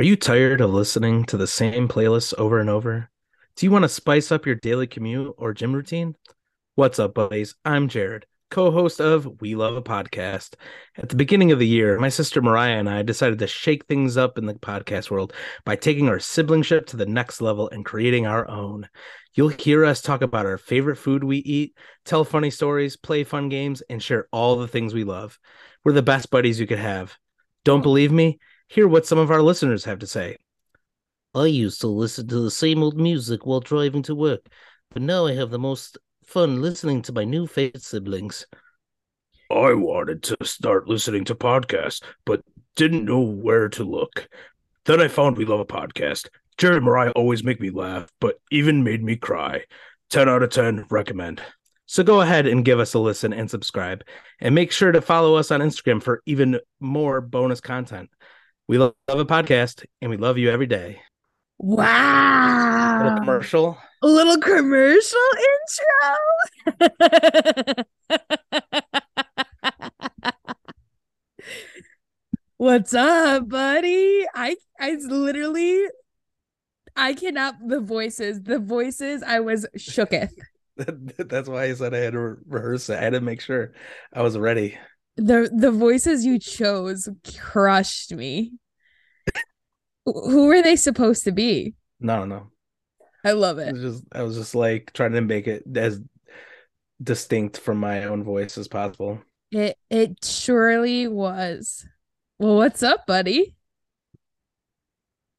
Are you tired of listening to the same playlists over and over? Do you want to spice up your daily commute or gym routine? What's up, buddies? I'm Jared, co host of We Love a Podcast. At the beginning of the year, my sister Mariah and I decided to shake things up in the podcast world by taking our siblingship to the next level and creating our own. You'll hear us talk about our favorite food we eat, tell funny stories, play fun games, and share all the things we love. We're the best buddies you could have. Don't believe me? Hear what some of our listeners have to say. I used to listen to the same old music while driving to work, but now I have the most fun listening to my new favorite siblings. I wanted to start listening to podcasts, but didn't know where to look. Then I found We Love a Podcast. Jerry and Mariah always make me laugh, but even made me cry. 10 out of 10, recommend. So go ahead and give us a listen and subscribe. And make sure to follow us on Instagram for even more bonus content. We love a podcast and we love you every day. Wow. A Little commercial. A little commercial intro. What's up, buddy? I I literally I cannot the voices, the voices I was shooketh. That's why I said I had to rehearse it. I had to make sure I was ready. The the voices you chose crushed me. Who were they supposed to be? No, no. I love It it. was just I was just like trying to make it as distinct from my own voice as possible. It it surely was. Well, what's up, buddy?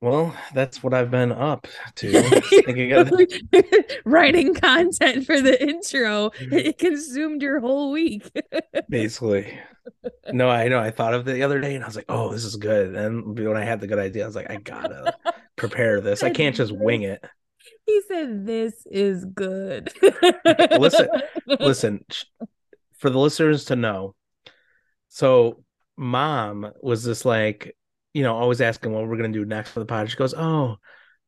Well, that's what I've been up to. Writing content for the intro. Mm-hmm. It consumed your whole week. basically. No, I know. I thought of it the other day and I was like, oh, this is good. And when I had the good idea, I was like, I gotta prepare this. I can't just wing it. he said, This is good. Listen, Listen, for the listeners to know, so mom was just like, you know, always asking what we're gonna do next for the pod. She goes, Oh,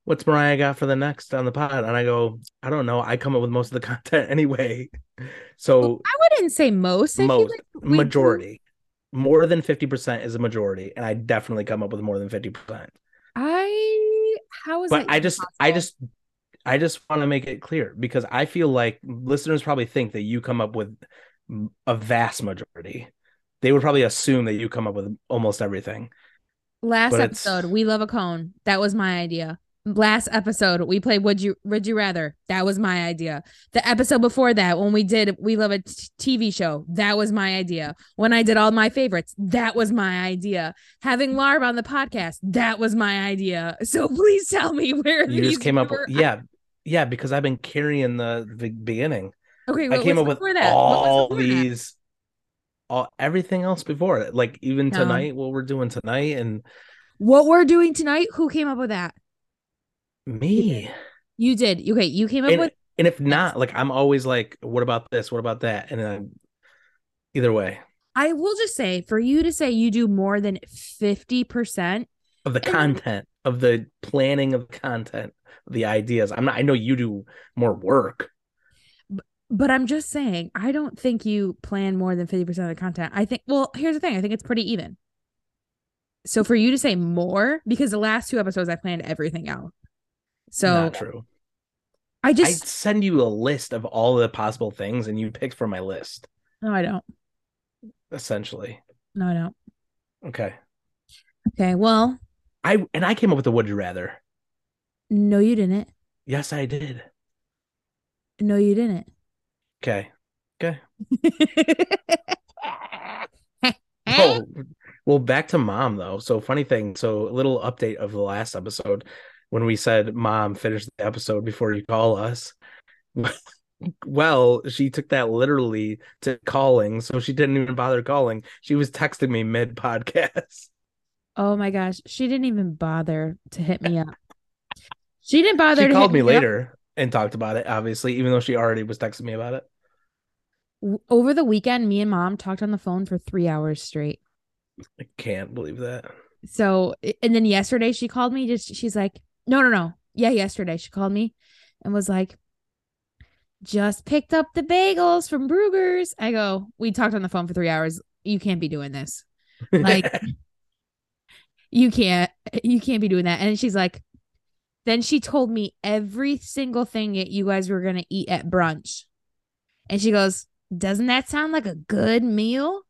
what's Mariah got for the next on the pod? And I go, I don't know. I come up with most of the content anyway. So I wouldn't say most. Most like we majority. More than 50% is a majority, and I definitely come up with more than 50%. I how is but I just I just I just want to make it clear because I feel like listeners probably think that you come up with a vast majority. They would probably assume that you come up with almost everything. last but it's- episode, we love a cone. That was my idea. Last episode, we played Would You Would You Rather. That was my idea. The episode before that, when we did We Love a t- TV show, that was my idea. When I did all my favorites, that was my idea. Having Larb on the podcast, that was my idea. So please tell me where You these just came up with yeah, yeah, because I've been carrying the, the beginning. Okay, I came up with that? All before that? these all everything else before. Like even No. tonight, what we're doing tonight and What we're doing tonight? Who came up with that? Me. You did. Okay, you came up And, with and if not, like I'm always like, what about this? What about that? And then either way. I will just say for you to say you do more than 50%, of the content of the planning of the content the ideas i'm not i know you do more work but I'm just saying, I don't think you plan more than 50% of the content. I think, well, here's the thing I think it's pretty even. So for you to say more, because the last two episodes I planned everything out. So not true. I i just, send you a list of all the possible things and you pick from my list. No, I don't. essentially. No, I don't. okay. Okay, well, i and i came up with the would you rather. No, you didn't. yes i did. No, you didn't. okay. Okay. Oh well back to mom though. So funny thing so a little update of the last episode when we said mom finish the episode before you call us well she took that literally to calling so she didn't even bother calling she was texting me mid podcast Oh my gosh, she didn't even bother to hit me up. She didn't bother she to called me up. later and talked about it obviously even though she already was texting me about it Over the weekend, me and mom talked on the phone for three hours straight. i can't believe that So, and then yesterday she called me. Just she's like, no, no, no. Yeah, yesterday she called me and was like, just picked up the bagels from Bruegger's. I go, we talked on the phone for three hours. You can't be doing this. Like, you can't you can't be doing that. And she's like, then she told me every single thing that you guys were gonna eat at brunch. And she goes, Doesn't that sound like a good meal?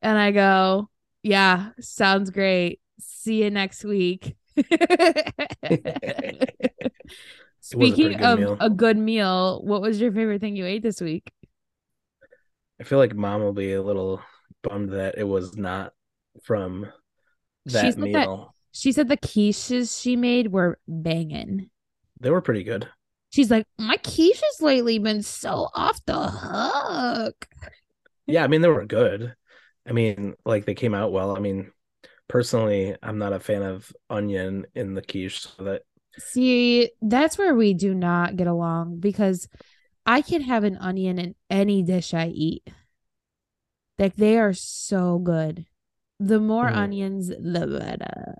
And I go, Yeah, sounds great. See you next week. Speaking good of meal. a good meal, what was your favorite thing you ate this week? I feel like mom will be a little bummed that it was not from She that that- meal. She said the quiches she made were banging. They were pretty good. She's like, my quiches lately been so off the hook. Yeah, I mean they were good. I mean, like they came out well. I mean, personally, I'm not a fan of onion in the quiche, so that See, that's where we do not get along because I can have an onion in any dish I eat. Like they are so good. The more Mhm. onions, the better.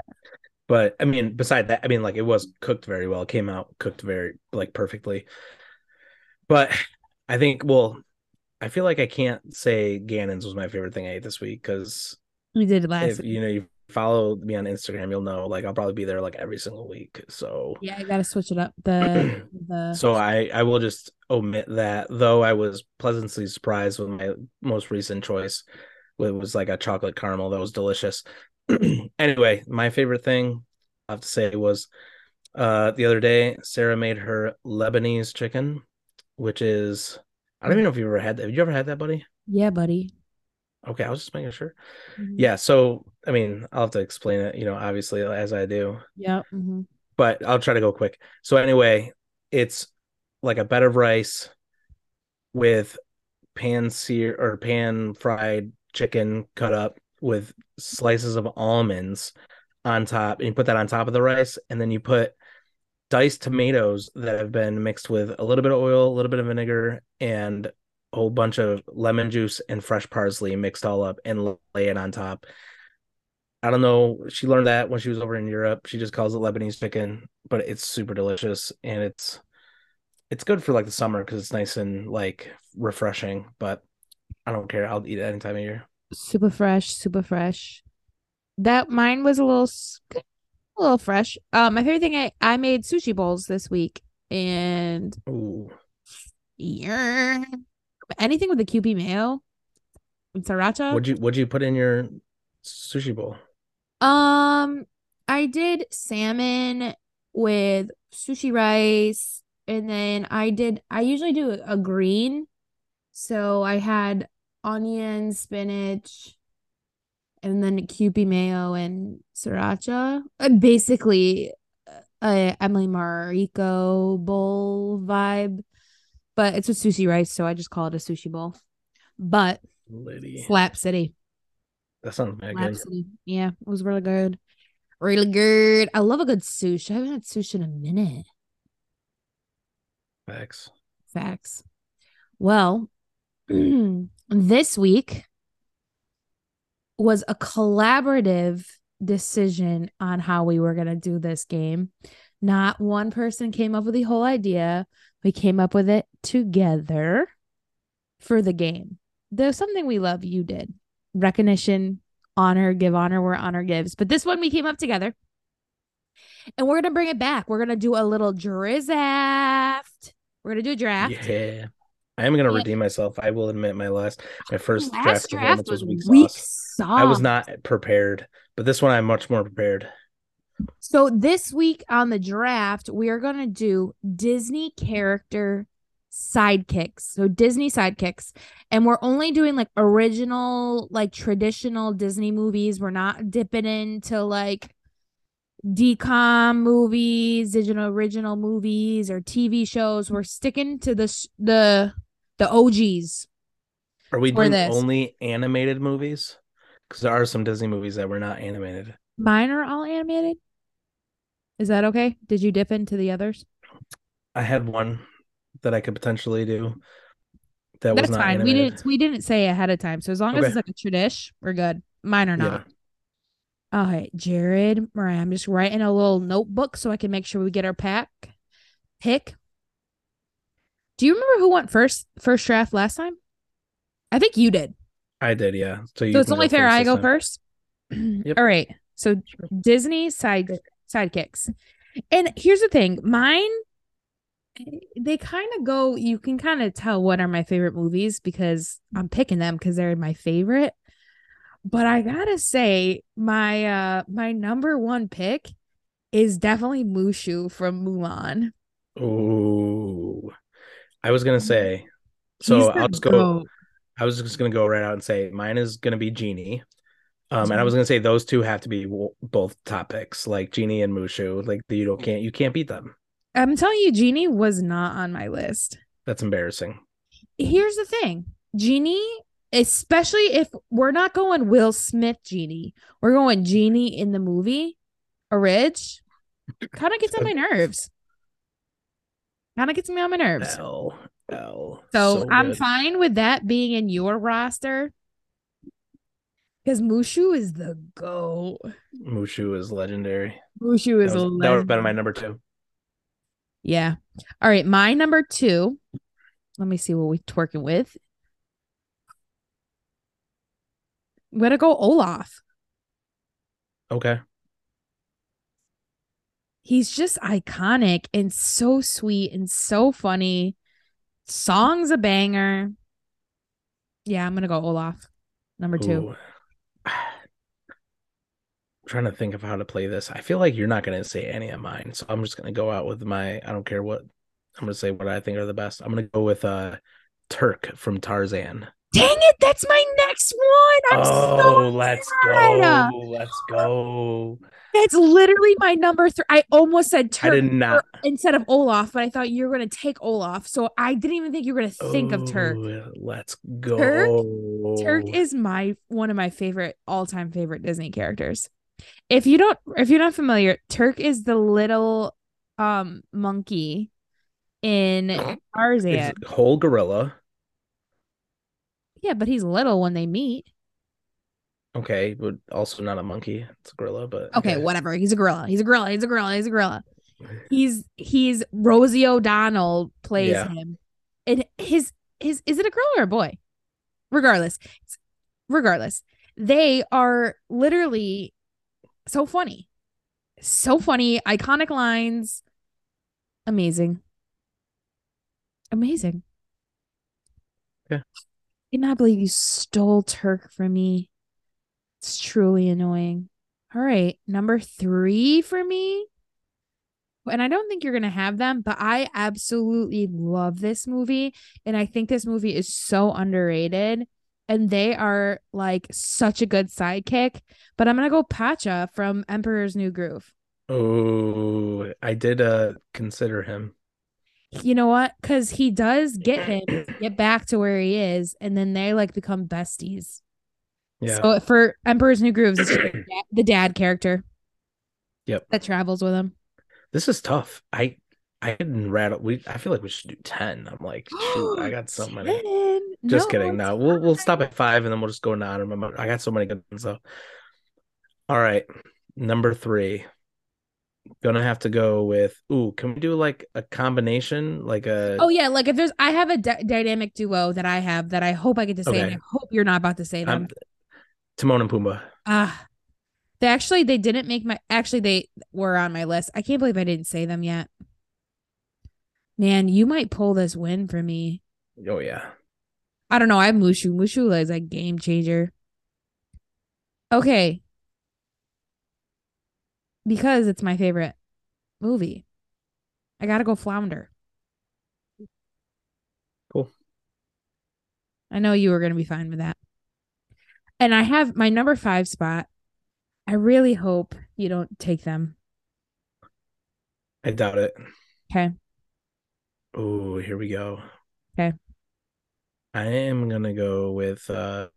but I mean, beside that, I mean, like it was cooked very well. It came out cooked very like perfectly. But I think, well, I feel like I can't say Gannon's was my favorite thing I ate this week because We did last if you know you follow me on Instagram, you'll know like I'll probably be there like every single week. So Yeah, I gotta switch it up. The the so I I will just omit that. Though I was pleasantly surprised with my most recent choice. It was like a chocolate caramel that was delicious. anyway, my favorite thing I have to say was uh the other day Sarah made her Lebanese chicken, which is I don't even know if you ever had that. Have you ever had that, buddy? yeah, buddy. Okay, I was just making sure. Mhm. Yeah, so I mean, I'll have to explain it, you know, obviously as I do. Yep. mhm. but I'll try to go quick. So anyway, it's like a bed of rice with pan sear or pan fried chicken cut up with slices of almonds on top, and you put that on top of the rice, and then you put diced tomatoes that have been mixed with a little bit of oil, a little bit of vinegar, and whole bunch of lemon juice and fresh parsley mixed all up and lay it on top. I don't know. She learned that when she was over in Europe. She just calls it Lebanese chicken, but it's super delicious and it's it's good for like the summer because it's nice and like refreshing. But I don't care. I'll eat it any time of year. Super fresh, super fresh. That mine was a little a little fresh. Um, my favorite thing I I made sushi bowls this week, and Ooh, yeah, anything with the Kewpie mayo and sriracha. what'd you what'd you put in your sushi bowl? Um, I did salmon with sushi rice, and then I did. I usually do a, green, so I had onion, spinach, and then Kewpie mayo and sriracha. Uh, Basically, a Emily Mariko bowl vibe, but it's with sushi rice, so I just call it a sushi bowl. But Lady, Slap City. that sounds mad Slap good. City. Yeah, it was really good. Really good. I love a good sushi. I haven't had sushi in a minute. Facts. Facts. Well, this week was a collaborative decision on how we were going to do this game. Not one person came up with the whole idea. We came up with it together for the game. Though something we love. You did recognition, honor, give honor where honor gives. But this one we came up together. And we're going to bring it back. We're going to do a little draft. We're going to do a draft. Yeah. I am gonna Yeah. redeem myself. I will admit my last my first Last draft draft was weak weak sauce. I was not prepared, but this one I'm much more prepared. So this week on the draft, we are going to do Disney character sidekicks. So Disney sidekicks. And we're only doing like original, like traditional Disney movies. We're not dipping into like decom movies, digital original movies or TV shows. We're sticking to the the the OGs. Are we doing this. only animated movies? Because there are some Disney movies that were not animated. Mine are all animated. Is that okay? Did you dip into the others? I had one that I could potentially do. That That's was not fine. We didn't we didn't say ahead of time. So as long as it's like a tradition, we're good. Mine are Yeah. not. All right, Jared, Mariah, I'm just writing a little notebook so I can make sure we get our pack pick. Do you remember who went first first draft last time? I think you did. I did, yeah. So, you So it's only fair I go time. first. Yep. All right. So Disney side sidekicks. And here's the thing, mine they kind of go you can kind of tell what are my favorite movies because I'm picking them because they're my favorite. But I got to say my uh my number 1 pick is definitely Mushu from Mulan. Oh, I was gonna say. So I'll just go. goat. I was just gonna go right out and say mine is gonna be Genie. Um, and I was gonna say those two have to be w- both top picks, like Genie and Mushu. Like you don't can't you can't beat them. I'm telling you Genie was not on my list. That's embarrassing. here's the thing genie especially if we're not going will smith genie we're going genie in the movie a ridge kind of gets on my nerves kind of gets me on my nerves L L. so, i'm good. fine with that being in your roster because mushu is the go Mushu is legendary. mushu That is was, a that would have been my number two. yeah all right my number two let me see what we're twerking with i'm gonna go olaf Okay. he's just iconic and so sweet and so funny. Song's a banger. Yeah, I'm gonna go Olaf. Number two. Ooh. I'm trying to think of how to play this. I feel like you're not gonna say any of mine, so I'm just gonna go out with my. I don't care what. I'm gonna say what I think are the best. I'm gonna go with uh Terk from Tarzan. Dang it, that's my next one. I'm oh, so let's sad. go. Let's go. That's literally my number three. I almost said I Terk did not instead of Olaf, but I thought you were gonna take Olaf. So I didn't even think you were gonna think of Terk. Oh, Let's go. Terk Terk is my one of my favorite all-time favorite Disney characters. If you don't if you're not familiar, Terk is the little um monkey in Tarzan. whole gorilla. Yeah, but he's little when they meet. Okay, but also not a monkey. It's a gorilla, but Okay, whatever. He's a gorilla. He's a gorilla. He's a gorilla. He's a gorilla. He's he's Rosie O'Donnell plays Yeah. him. And his his is it a girl or a boy? Regardless. Regardless. They are literally so funny. So funny, iconic lines. Amazing. Amazing. Yeah. I cannot believe you stole Terk from me. It's truly annoying. All right, number three for me. And I don't think you're going to have them, but I absolutely love this movie. And I think this movie is so underrated. And they are like such a good sidekick. But I'm going to go Pacha from Emperor's New Groove. Oh, I did uh consider him. You know what? Because he does get him get back to where he is. And then they like become besties. Yeah. So for Emperor's New Grooves, it's just the dad- character. Yep. That travels with him. This is tough. I I didn't rattle. We I feel like we should do ten. I'm like, shoot, I got so many. Just No, kidding. No, we'll we'll stop at five and then we'll just go nine. Remember, I got so many good ones though. All right, number three. Gonna have to go with. Ooh, can we do like a combination, like a? Oh yeah, like if there's, I have a dynamic duo that I have that I hope I get to say. And I hope you're not about to say them. I'm- Timon and Pumbaa. Ah, they actually they didn't make my. Actually, they were on my list. I can't believe I didn't say them yet. Man, you might pull this win for me. Oh yeah. I don't know. I have Mushu. Mushu is a game changer. Okay. Because it's my favorite movie. I gotta go flounder. Cool. I know you were gonna be fine with that. And I have my number five spot. I really hope you don't take them. I doubt it. Okay. Oh, here we go. Okay. I am gonna go with uh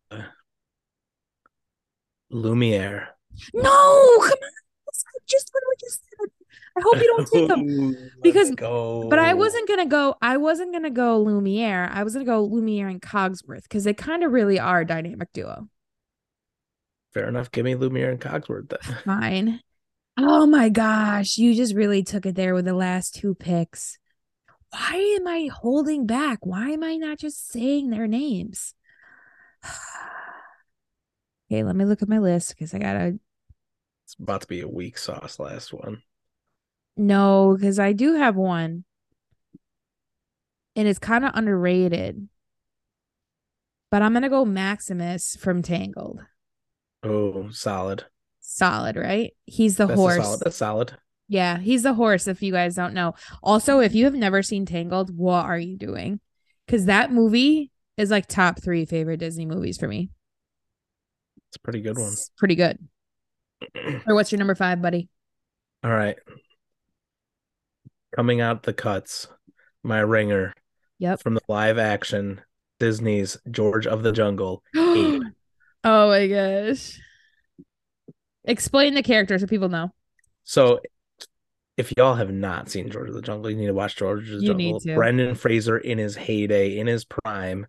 Lumiere. No, come on. I just literally just said. I hope you don't take them. Oh because- go. But I wasn't gonna go. I wasn't gonna go Lumiere. I was gonna go Lumiere and Cogsworth because they kind of really are a dynamic duo. fair enough. Give me Lumiere and Cogsworth then. Fine. Oh my gosh, you just really took it there with the last two picks. Why am I holding back? Why am I not just saying their names? okay, let me look at my list because I gotta It's about to be a weak sauce. Last one. No, because I do have one. And it's kind of underrated. But I'm gonna go Maximus from Tangled. Oh, solid. Solid, right? He's the That's horse. solid. That's solid. Yeah, he's the horse, if you guys don't know. Also, if you have never seen Tangled, what are you doing? Because that movie is like top three favorite Disney movies for me. It's a pretty good one. It's pretty good. Or what's your number five, buddy? All right. Coming out the cuts, my ringer Yep. from the live action Disney's George of the Jungle. oh my gosh. Explain the character so people know. So, if y'all have not seen George of the Jungle, you need to watch George of the You Jungle. Brendan Fraser in his heyday, in his prime,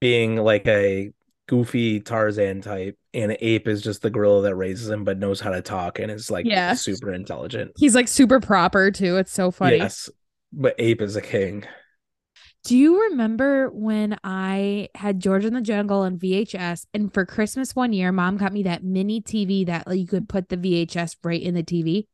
being like a goofy Tarzan type, and Ape is just the gorilla that raises him but knows how to talk and is like Yeah. super intelligent. He's like super proper too. It's so funny. Yes, but Ape is a king. Do you remember when I had George in the Jungle on VHS? And for Christmas one year, mom got me that mini TV that you could put the VHS right in the TV.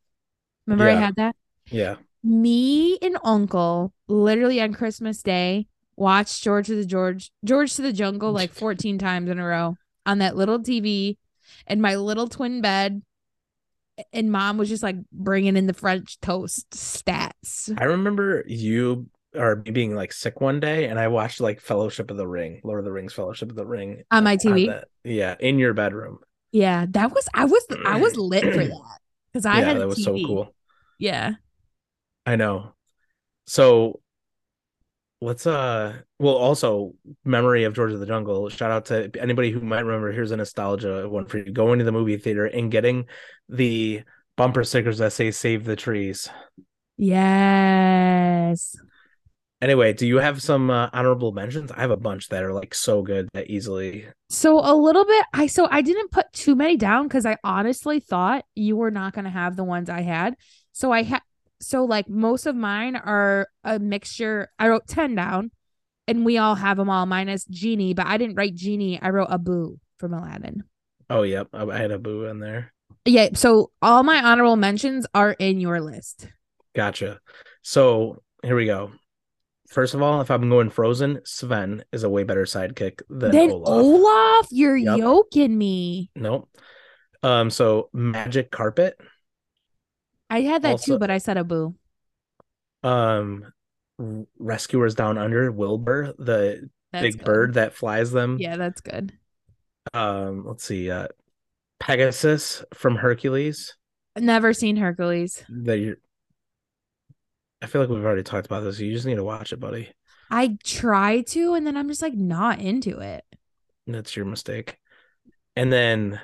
Remember I had that? Yeah. Me and uncle literally on Christmas Day watched George to the George George to the Jungle like 14 times in a row on that little TV in my little twin bed. And mom was just like bringing in the French toast stats. I remember you or me being like sick one day, and I watched like Fellowship of the Ring, Lord of the Rings, Fellowship of the Ring On my TV? that- yeah, in your bedroom. Yeah, that was I was I was lit for that because I yeah, had a that was so cool. Yeah, I know. So let's uh well also memory of George of the Jungle. Shout out to anybody who might remember. Here's a nostalgia one for you. Going to the movie theater and getting the bumper stickers that say save the trees. yes. Anyway, do you have some uh, honorable mentions? I have a bunch that are like so good that easily So a little bit. I so I didn't put too many down because I honestly thought you were not gonna have the ones I had. So I had so like most of mine are a mixture. I wrote ten down, and we all have them all minus Genie, but I didn't write Genie. I wrote Abu from Aladdin. Oh yep, I had Abu in there. Yeah. So all my honorable mentions are in your list. Gotcha. So here we go. First of all, if I'm going Frozen, Sven is a way better sidekick than Olaf. Olaf, you're Yep. yoking me. Nope. Um, so Magic Carpet, I had that Also- too, but I said Abu. um, Rescuers Down Under, Wilbur, the That's big good. bird that flies them. Yeah, that's good. Um, let's see, uh, Pegasus from Hercules. Never seen Hercules. That I feel like we've already talked about this. You just need to watch it, buddy. I try to, and then I'm just like not into it. That's your mistake. And then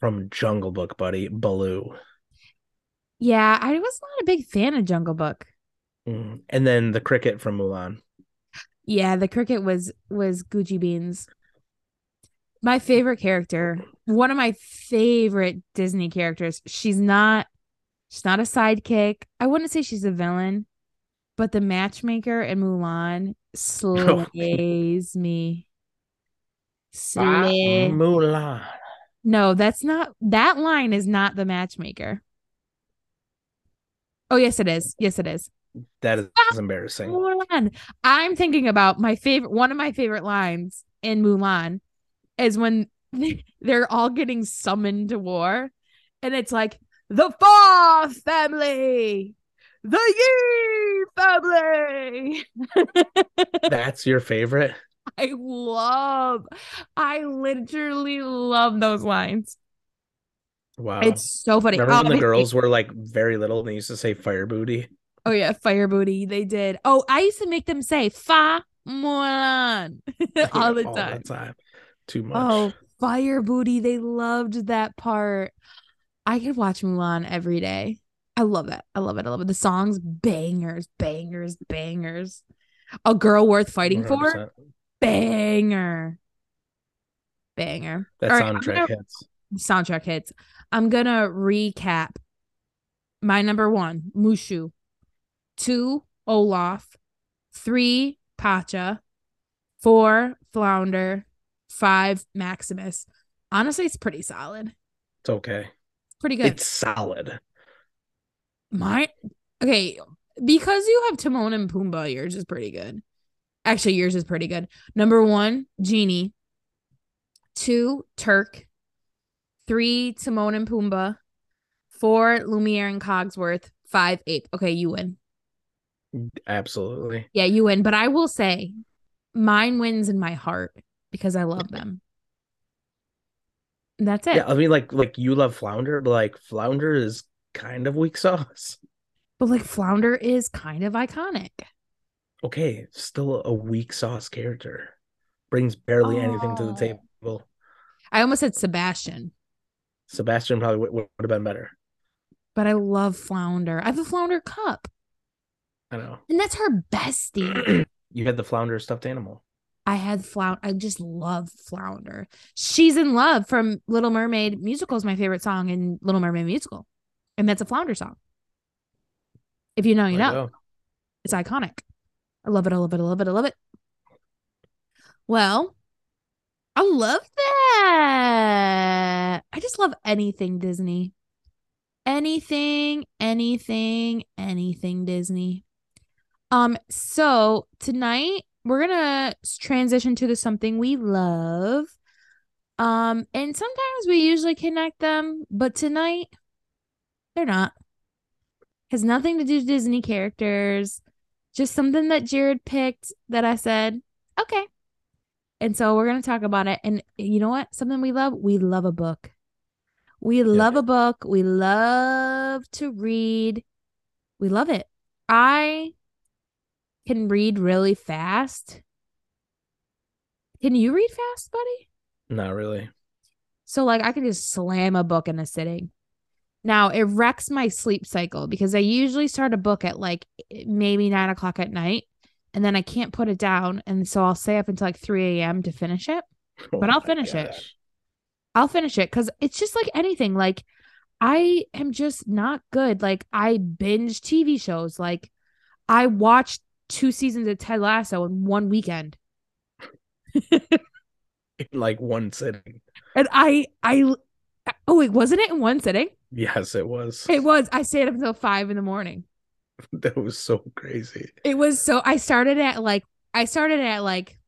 from Jungle Book, buddy, Baloo. Yeah, I was not a big fan of Jungle Book. Mm. And then the cricket from Mulan. Yeah, the cricket was was Gucci Beans. My favorite character, one of my favorite Disney characters. She's not she's not a sidekick. I wouldn't say she's a villain, but the matchmaker in Mulan slays me. Slay. Mulan. No, that's not that line is not the matchmaker. Oh, yes, it is. Yes, it is. That is ah, embarrassing. Mulan. I'm thinking about my favorite one of my favorite lines in Mulan is when they're all getting summoned to war. And it's like the fourth family, the Yi family. That's your favorite? I love, I literally love those lines. Wow. It's so funny. Remember when the Obviously- um, girls were like very little and they used to say fire booty? Oh yeah, fire booty. They did. Oh, I used to make them say fa Mulan all the All time. the time. Too much. Oh, fire booty. They loved that part. I could watch Mulan every day. I love it. I love it. I love it. The songs, bangers, bangers, bangers. A girl worth fighting for, 100%. banger, banger. That All right, soundtrack gonna- hits. soundtrack hits. I'm gonna recap. My number one, Mushu. Two, Olaf. Three, Pacha. Four, Flounder. Five, Maximus. Honestly, it's pretty solid. It's okay. Pretty good. It's solid. My okay, because you have Timon and Pumbaa, yours is pretty good. Actually, yours is pretty good. Number one, Genie. Two, Terk. Three, Timon and Pumbaa. Four, Lumiere and Cogsworth. Five, Ape. Okay, you win. Absolutely. Yeah, you win. But I will say, mine wins in my heart because I love them. That's it. Yeah, I mean, like, like you love Flounder, but like Flounder is kind of weak sauce. But like Flounder is kind of iconic. Okay, still a weak sauce character. Brings barely anything to the Oh. table. I almost said Sebastian, Sebastian probably would, would have been better. but I love Flounder. I have a Flounder cup, I know. and that's her bestie. you had the Flounder stuffed animal. I had Flounder. I just love Flounder. She's in love from Little Mermaid musical is my favorite song in Little Mermaid musical, and that's a Flounder song. If you know, you There know. It's iconic. I love it. I love it. I love it. I love it. Well, I love that. I just love anything Disney. Anything, anything, anything Disney. Um, so tonight we're gonna transition to the something we love. Um, and sometimes we usually connect them, but tonight they're not. Has nothing to do with Disney characters just something that Jared picked that I said, okay. And so we're going to talk about it. And you know what? Something we love? We love a book. We love a book. We love to read. We love it. I can read really fast. Can you read fast, buddy? Not really. So like I can just slam a book in a sitting. Now it wrecks my sleep cycle because I usually start a book at like maybe nine o'clock at night and then I can't put it down. And so I'll stay up until like 3 a.m. to finish it. Oh but I'll finish it. I'll finish it because it's just like anything. Like I am just not good. Like I binge TV shows. Like I watched two seasons of Ted Lasso in one weekend. In like one sitting. And I I oh wait, wasn't it in one sitting? Yes, it was. It was. I stayed up until five in the morning. that was so crazy. It was so I started at like I started at like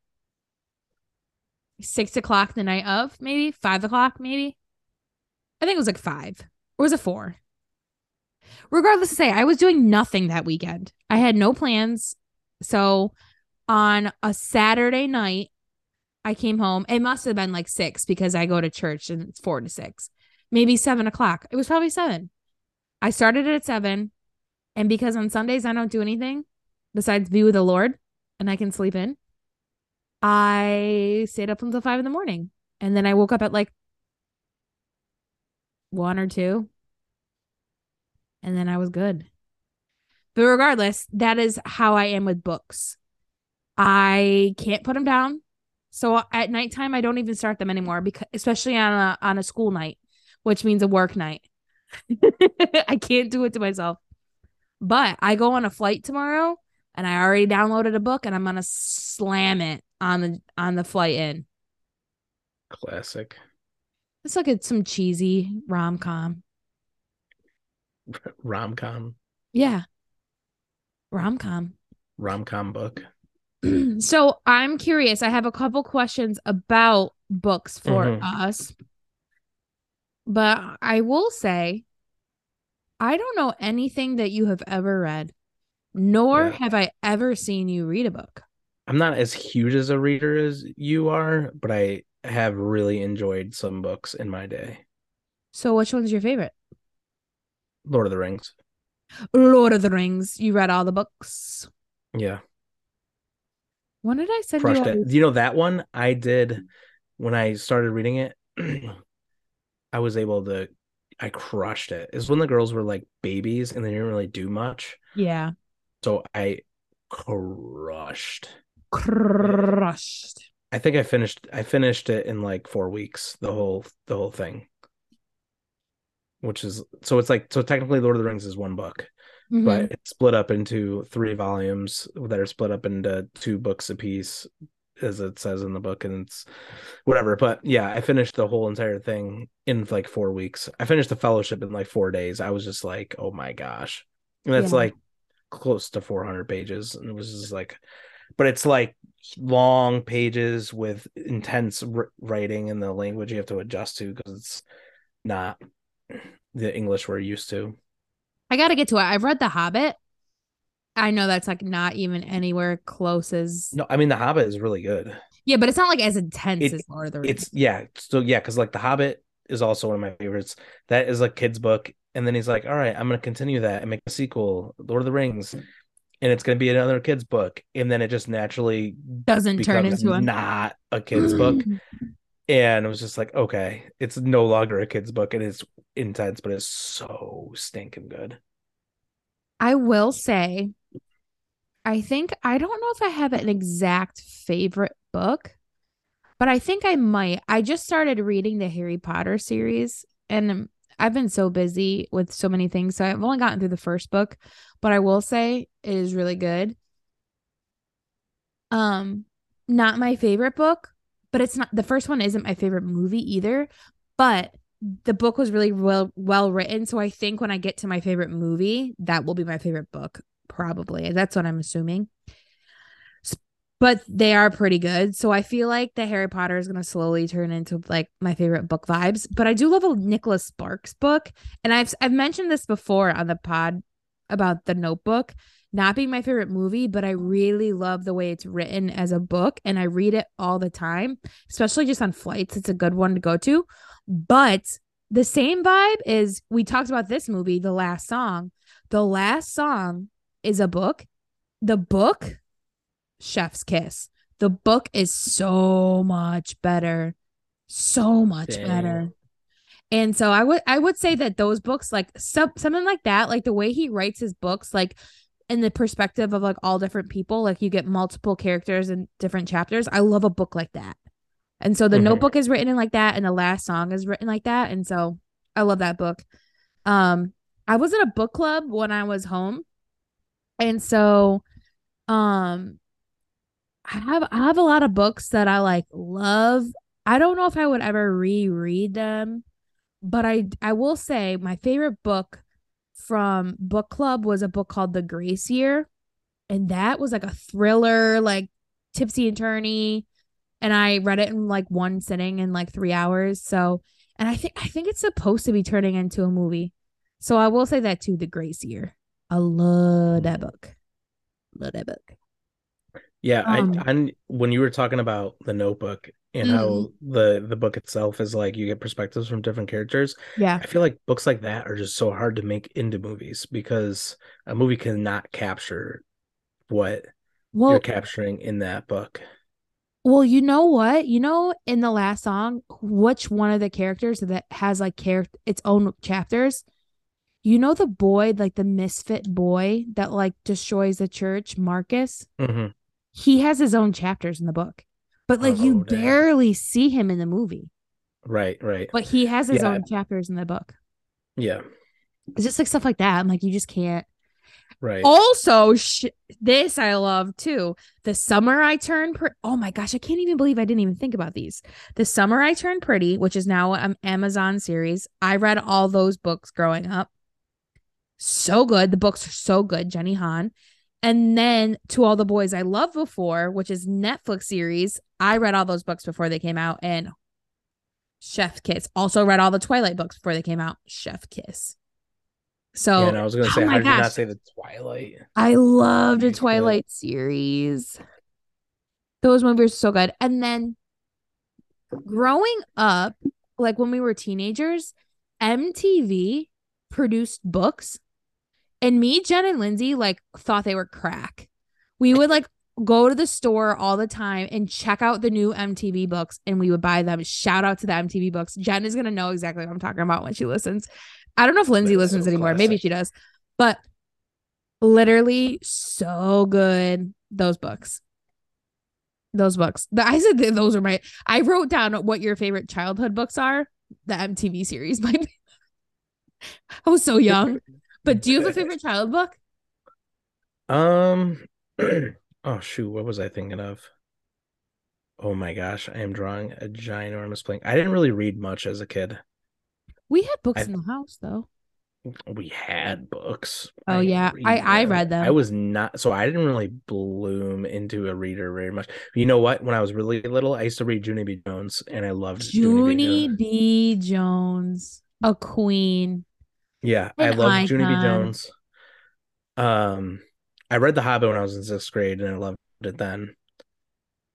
six o'clock the night of, maybe five o'clock, maybe. I think it was like five. Or was it four? Regardless to say, I was doing nothing that weekend. I had no plans. So on a Saturday night, I came home. It must have been like six because I go to church and it's four to six. Maybe seven o'clock. It was probably seven. I started at seven. And because on Sundays I don't do anything besides be with the Lord and I can sleep in, I stayed up until five in the morning. And then I woke up at like one or two. And then I was good. But regardless, that is how I am with books. I can't put them down. So at nighttime, I don't even start them anymore because especially on a on a school night, which means a work night. I can't do it to myself. But I go on a flight tomorrow and I already downloaded a book and I'm gonna slam it on the on the flight in. Classic. Let's look at some cheesy rom com. Rom com. Yeah. Rom com. Rom com book. so I'm curious. I have a couple questions about books for Mhm. us. But I will say, I don't know anything that you have ever read, nor Yeah. have I ever seen you read a book. I'm not as huge as a reader as you are, but I have really enjoyed some books in my day. So, which one's your favorite? Lord of the Rings. Lord of the Rings. You read all the books. Yeah. When did I send Crushed you? it. You know that one I did mm. when I started reading it. I was able to I crushed it. It's when the girls were like babies and they didn't really do much. Yeah. So I crushed. Crushed. I think I finished I finished it in like 4 weeks, the whole the whole thing. Which is so it's like so technically Lord of the Rings is one book, Mhm. but it's split up into three volumes that are split up into two books apiece as it says in the book, and it's whatever. But yeah, I finished the whole entire thing in like four weeks. I finished the fellowship in like four days. I was just like, oh my gosh. And that's Yeah. like close to 400 pages. And it was just like, but it's like long pages with intense writing and the language you have to adjust to because it's not the English we're used to. I got to get to it. I've read The Hobbit. I know that's like not even anywhere close as No, I mean, The Hobbit is really good. yeah, but it's not like as intense It- as Lord of the Rings. It's, yeah. So, yeah, because like The Hobbit is also one of my favorites. That is a kid's book. And then he's like, all right, I'm going to continue that and make a sequel, Lord of the Rings. And it's going to be another kid's book. And then it just naturally Doesn't turn into a not a kid's book. And it was just like, okay, it's no longer a kid's book and it's intense, but it's so stinking good. I will say, I think I don't know if I have an exact favorite book, but I think I might. I just started reading the Harry Potter series, and I've been so busy with so many things, so I've only gotten through the first book, but I will say it is really good. Um, not my favorite book, but it's not the first one isn't my favorite movie either, but the book was really well well written so i think when i get to my favorite movie that will be my favorite book probably that's what i'm assuming. But they are pretty good. So i feel like the harry potter is going to slowly turn into like my favorite book vibes but i do love a nicholas sparks book. And i've i've mentioned this before on the pod about the notebook not being my favorite movie but i really love the way it's written as a book and i read it all the time especially just on flights. It's a good one to go to. But the same vibe is we talked about this movie, The Last Song. The Last Song is a book. The book, Chef's Kiss. The book is so much better. So much Dang. better. And so I would I would say that those books like some something like that, like the way he writes his books, like in the perspective of like all different people, like you get multiple characters in different chapters. I love a book like that. And so the Mhm. notebook is written in like that, and the last song is written like that. And so I love that book. Um, I was in a book club when I was home. And so um I have I have a lot of books that I like love. I don't know if I would ever reread them, but I I will say my favorite book from book club was a book called The Grace Year. And that was like a thriller, like tipsy and turny and I read it in like one sitting in like three hours. So, and I think I think it's supposed to be turning into a movie. So I will say that too. The Grace Year, I love that book. Love that book. Yeah, Um, I, I when you were talking about the notebook and how the the book itself is like you get perspectives from different characters. Yeah, I feel like books like that are just so hard to make into movies because a movie cannot capture what well, you're capturing in that book. well, you know what? You know, in the last song, which one of the characters that has like character its own chapters? You know the boy, like the misfit boy that like destroys the church, Marcus. Mhm. He has his own chapters in the book, but like you Oh, dang. barely see him in the movie. Right, right. But he has his Yeah. own chapters in the book. Yeah, It's just like stuff like that. I'm like, you just can't. right. Also, sh- this I love too. The summer I turned. Pre- oh my gosh, I can't even believe I didn't even think about these. The summer I turned pretty, which is now an Amazon series. I read all those books growing up. So good. The books are so good. Jenny Han. And then to all the boys I loved before, which is Netflix series. I read all those books before they came out, and Chef Kiss. Also read all the Twilight books before they came out. Chef Kiss. So yeah, and I was gonna oh say, my how did you not say the Twilight? I loved the Movies good. Twilight series. Those movies are so good. And then growing up, like when we were teenagers, MTV produced books. And me, Jen, and Lindsay like thought they were crack. We would like go to the store all the time and check out the new MTV books and we would buy them. Shout out to the MTV books. Jen is gonna know exactly what I'm talking about when she listens. I don't know if Lindsay That's listens so anymore. Maybe she does. But literally so good those books those books The- i said that those are my i wrote down what your favorite childhood books are the mtv series my i was so young but do you have a favorite child book Um, oh shoot, what was I thinking of? Oh my gosh, I am drawing a ginormous blank. I didn't really read much as a kid. We had books I- in the house though. We had books. Oh, didn't yeah. I- I read them. I was not so I didn't really bloom into a reader very much. You know what? When I was really little, I used to read Junie B. Jones, and I loved Junie Junie B. Jones. B. Jones, a queen. Yeah, I love Junie B. Jones. Um, I read The Hobbit when I was in sixth grade, and I loved it then.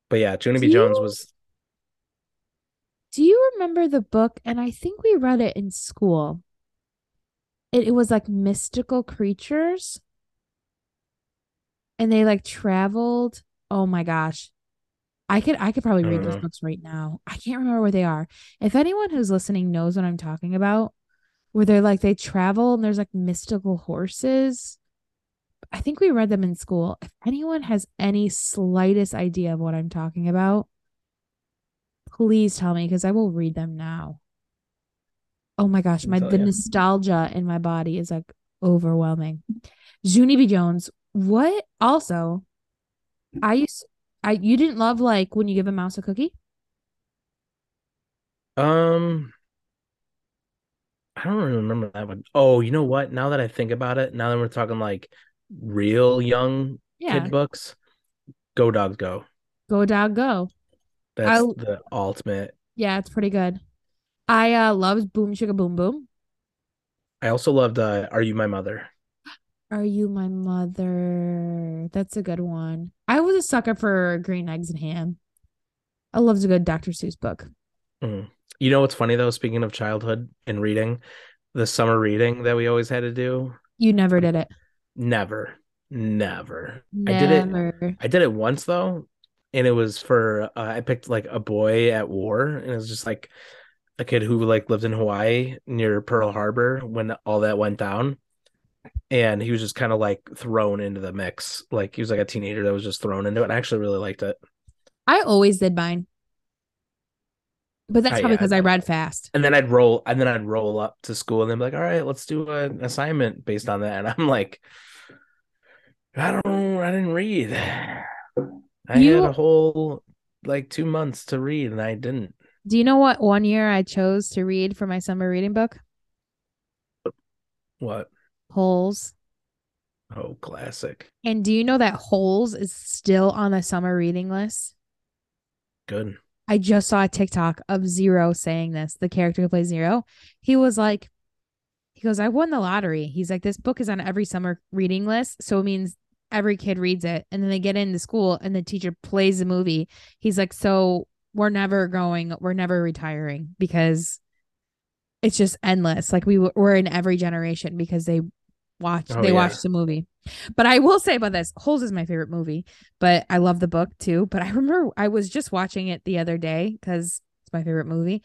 But yeah, Junie B. Jones was Do you remember the book? And I think we read it in school. It, it was like mystical creatures. And they like traveled. Oh my gosh. I could I could probably read those know. books right now. I can't remember where they are. If anyone who's listening knows what I'm talking about, where they're like they travel and there's like mystical horses. I think we read them in school. If anyone has any slightest idea of what I'm talking about, please tell me because I will read them now. Oh my gosh, my the ya. nostalgia in my body is like overwhelming. Junie B. Jones, what also I used I you didn't love like when you give a mouse a cookie? um I don't really remember that one. Oh, you know what? Now that I think about it, now that we're talking like real young Yeah. kid books, Go Dogs Go. Go dog go. That's I'll- the ultimate. Yeah, it's pretty good. I uh loved Boom Sugar Boom Boom. I also loved uh, Are You My Mother? Are you my mother? That's a good one. I was a sucker for Green Eggs and Ham. I loved a good Dr. Seuss book. Mm. You know what's funny though? Speaking of childhood and reading, the summer reading that we always had to do, You never did it. never, never. I did it. I did it once though, and it was for uh, I picked like a boy at war, and it was just like a kid who like lived in Hawaii near Pearl Harbor when all that went down, and he was just kind of like thrown into the mix. Like he was like a teenager that was just thrown into it. And I actually really liked it. I always did mine. But that's probably yeah, I because I read fast. And then I'd roll, and then I'd roll up to school, and they'd be like, "All right, let's do an assignment based on that." And I'm like, "I don't, I didn't read. I You- had a whole like two months to read, and I didn't." Do you know what one year I chose to read for my summer reading book? What? Holes. Oh, classic. And do you know that Holes is still on the summer reading list? Good. I just saw a TikTok of Zero saying this, the character who plays Zero. He was like, he goes, I won the lottery. He's like, this book is on every summer reading list. So it means every kid reads it. And then they get into school and the teacher plays the movie. He's like, so we're never going, we're never retiring because it's just endless. Like we we're in every generation because they watch, Oh, they yeah. watch the movie. But I will say about this, Holes is my favorite movie but I love the book too. But I remember I was just watching it the other day because it's my favorite movie.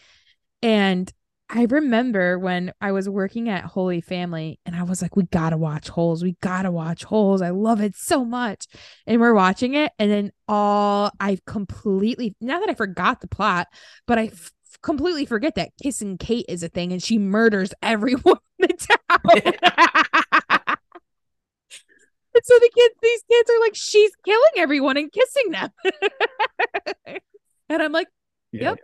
And I remember when I was working at Holy Family and I was like, we gotta watch Holes. We gotta watch Holes. I love it so much. And we're watching it. And then all I completely, now that I forgot the plot, but I f- completely forget that kissing Kate is a thing and she murders everyone in the town. And so the kids, these kids are like, she's killing everyone and kissing them. and I'm like, Yep.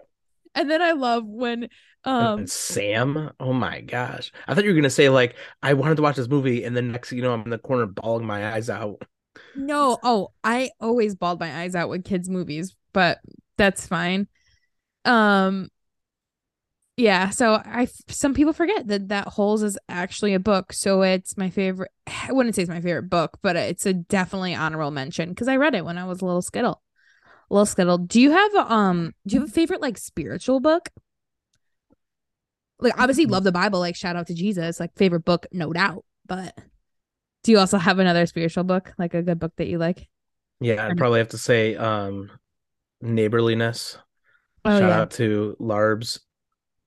and then I love when um and Sam. Oh my gosh. I thought you were gonna say like I wanted to watch this movie, and then next you know, I'm in the corner bawling my eyes out. no, oh, I always bawled my eyes out with kids' movies, but that's fine. Um yeah, so I some people forget that that Holes is actually a book, so it's my favorite. I wouldn't say it's my favorite book, but it's a definitely honorable mention because I read it when I was a little skittle. Little skittle. Do you have um? Do you have a favorite like spiritual book? Like obviously love the Bible. Like shout out to Jesus. Like favorite book, no doubt. But do you also have another spiritual book, like a good book that you like? Yeah, I'd probably have to say um neighborliness. Oh Shout yeah. out to Larb's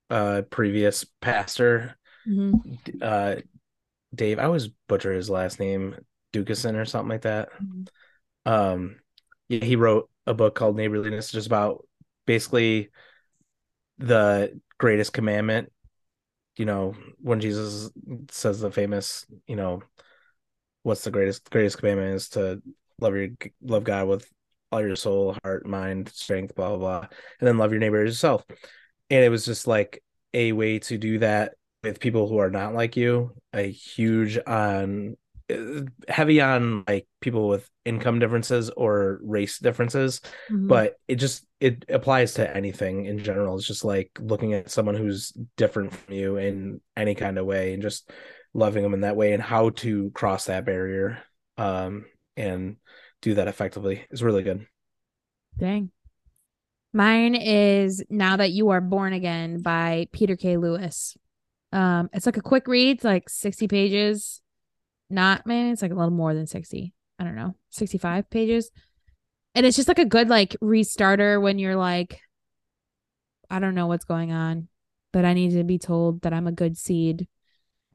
uh previous pastor, Mhm. uh Dave. I always butcher his last name, Dukeson or something like that. Mhm. Um yeah, he wrote a book called Neighborliness, just about basically the greatest commandment. You know, when Jesus says the famous, you know, what's the greatest greatest commandment is to love your love God with all your soul, heart, mind, strength, blah blah blah, and then love your neighbor as yourself. And it was just like a way to do that with people who are not like you. A huge on uh, heavy on like people with income differences or race differences Mhm. but it just it applies to anything in general it's just like looking at someone who's different from you in any kind of way and just loving them in that way and how to cross that barrier um and do that effectively is really good Dang. Mine is Now That You Are Born Again by Peter K. Lewis. Um, it's like a quick read, it's like 60 pages. Not man, it's like a little more than 60. I don't know, 65 pages. And it's just like a good like restarter when you're like, I don't know what's going on, but I need to be told that I'm a good seed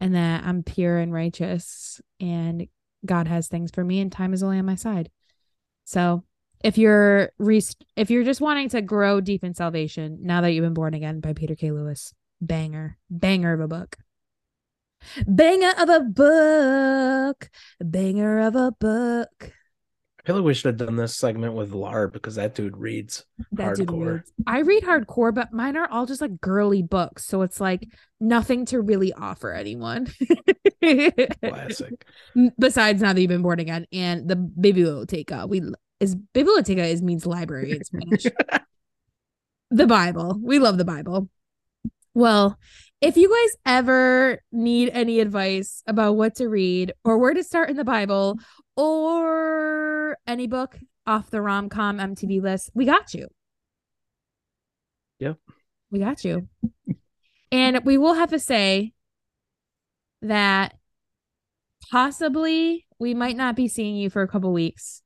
and that I'm pure and righteous and God has things for me and time is only on my side. So if you're re- if you're just wanting to grow deep in salvation now that you've been born again by Peter K. Lewis, banger, banger of a book. Banger of a book. Banger of a book. i feel like we should have done this segment with larb because that dude reads That dude Hardcore. reads. I read hardcore, but mine are all just like girly books. So it's like nothing to really offer anyone. classic Besides now that you've been born again and the baby will take biblioteca. We is biblioteca is means library in Spanish. the Bible. We love the Bible. Well, if you guys ever need any advice about what to read or where to start in the Bible or any book off the rom com MTV list, we got you. Yep. We got you. and we will have to say that possibly we might not be seeing you for a couple weeks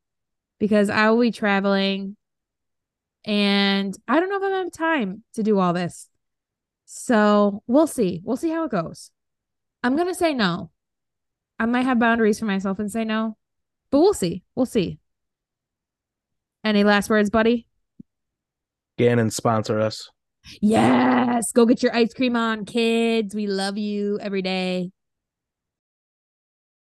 because I will be traveling and I don't know if I'm gonna have time to do all this. So we'll see. We'll see how it goes. I'm gonna say no. I might have boundaries for myself and say no, but we'll see. We'll see. Any last words, buddy? gannon sponsor us Yes. Go get your ice cream on, kids. We love you every day.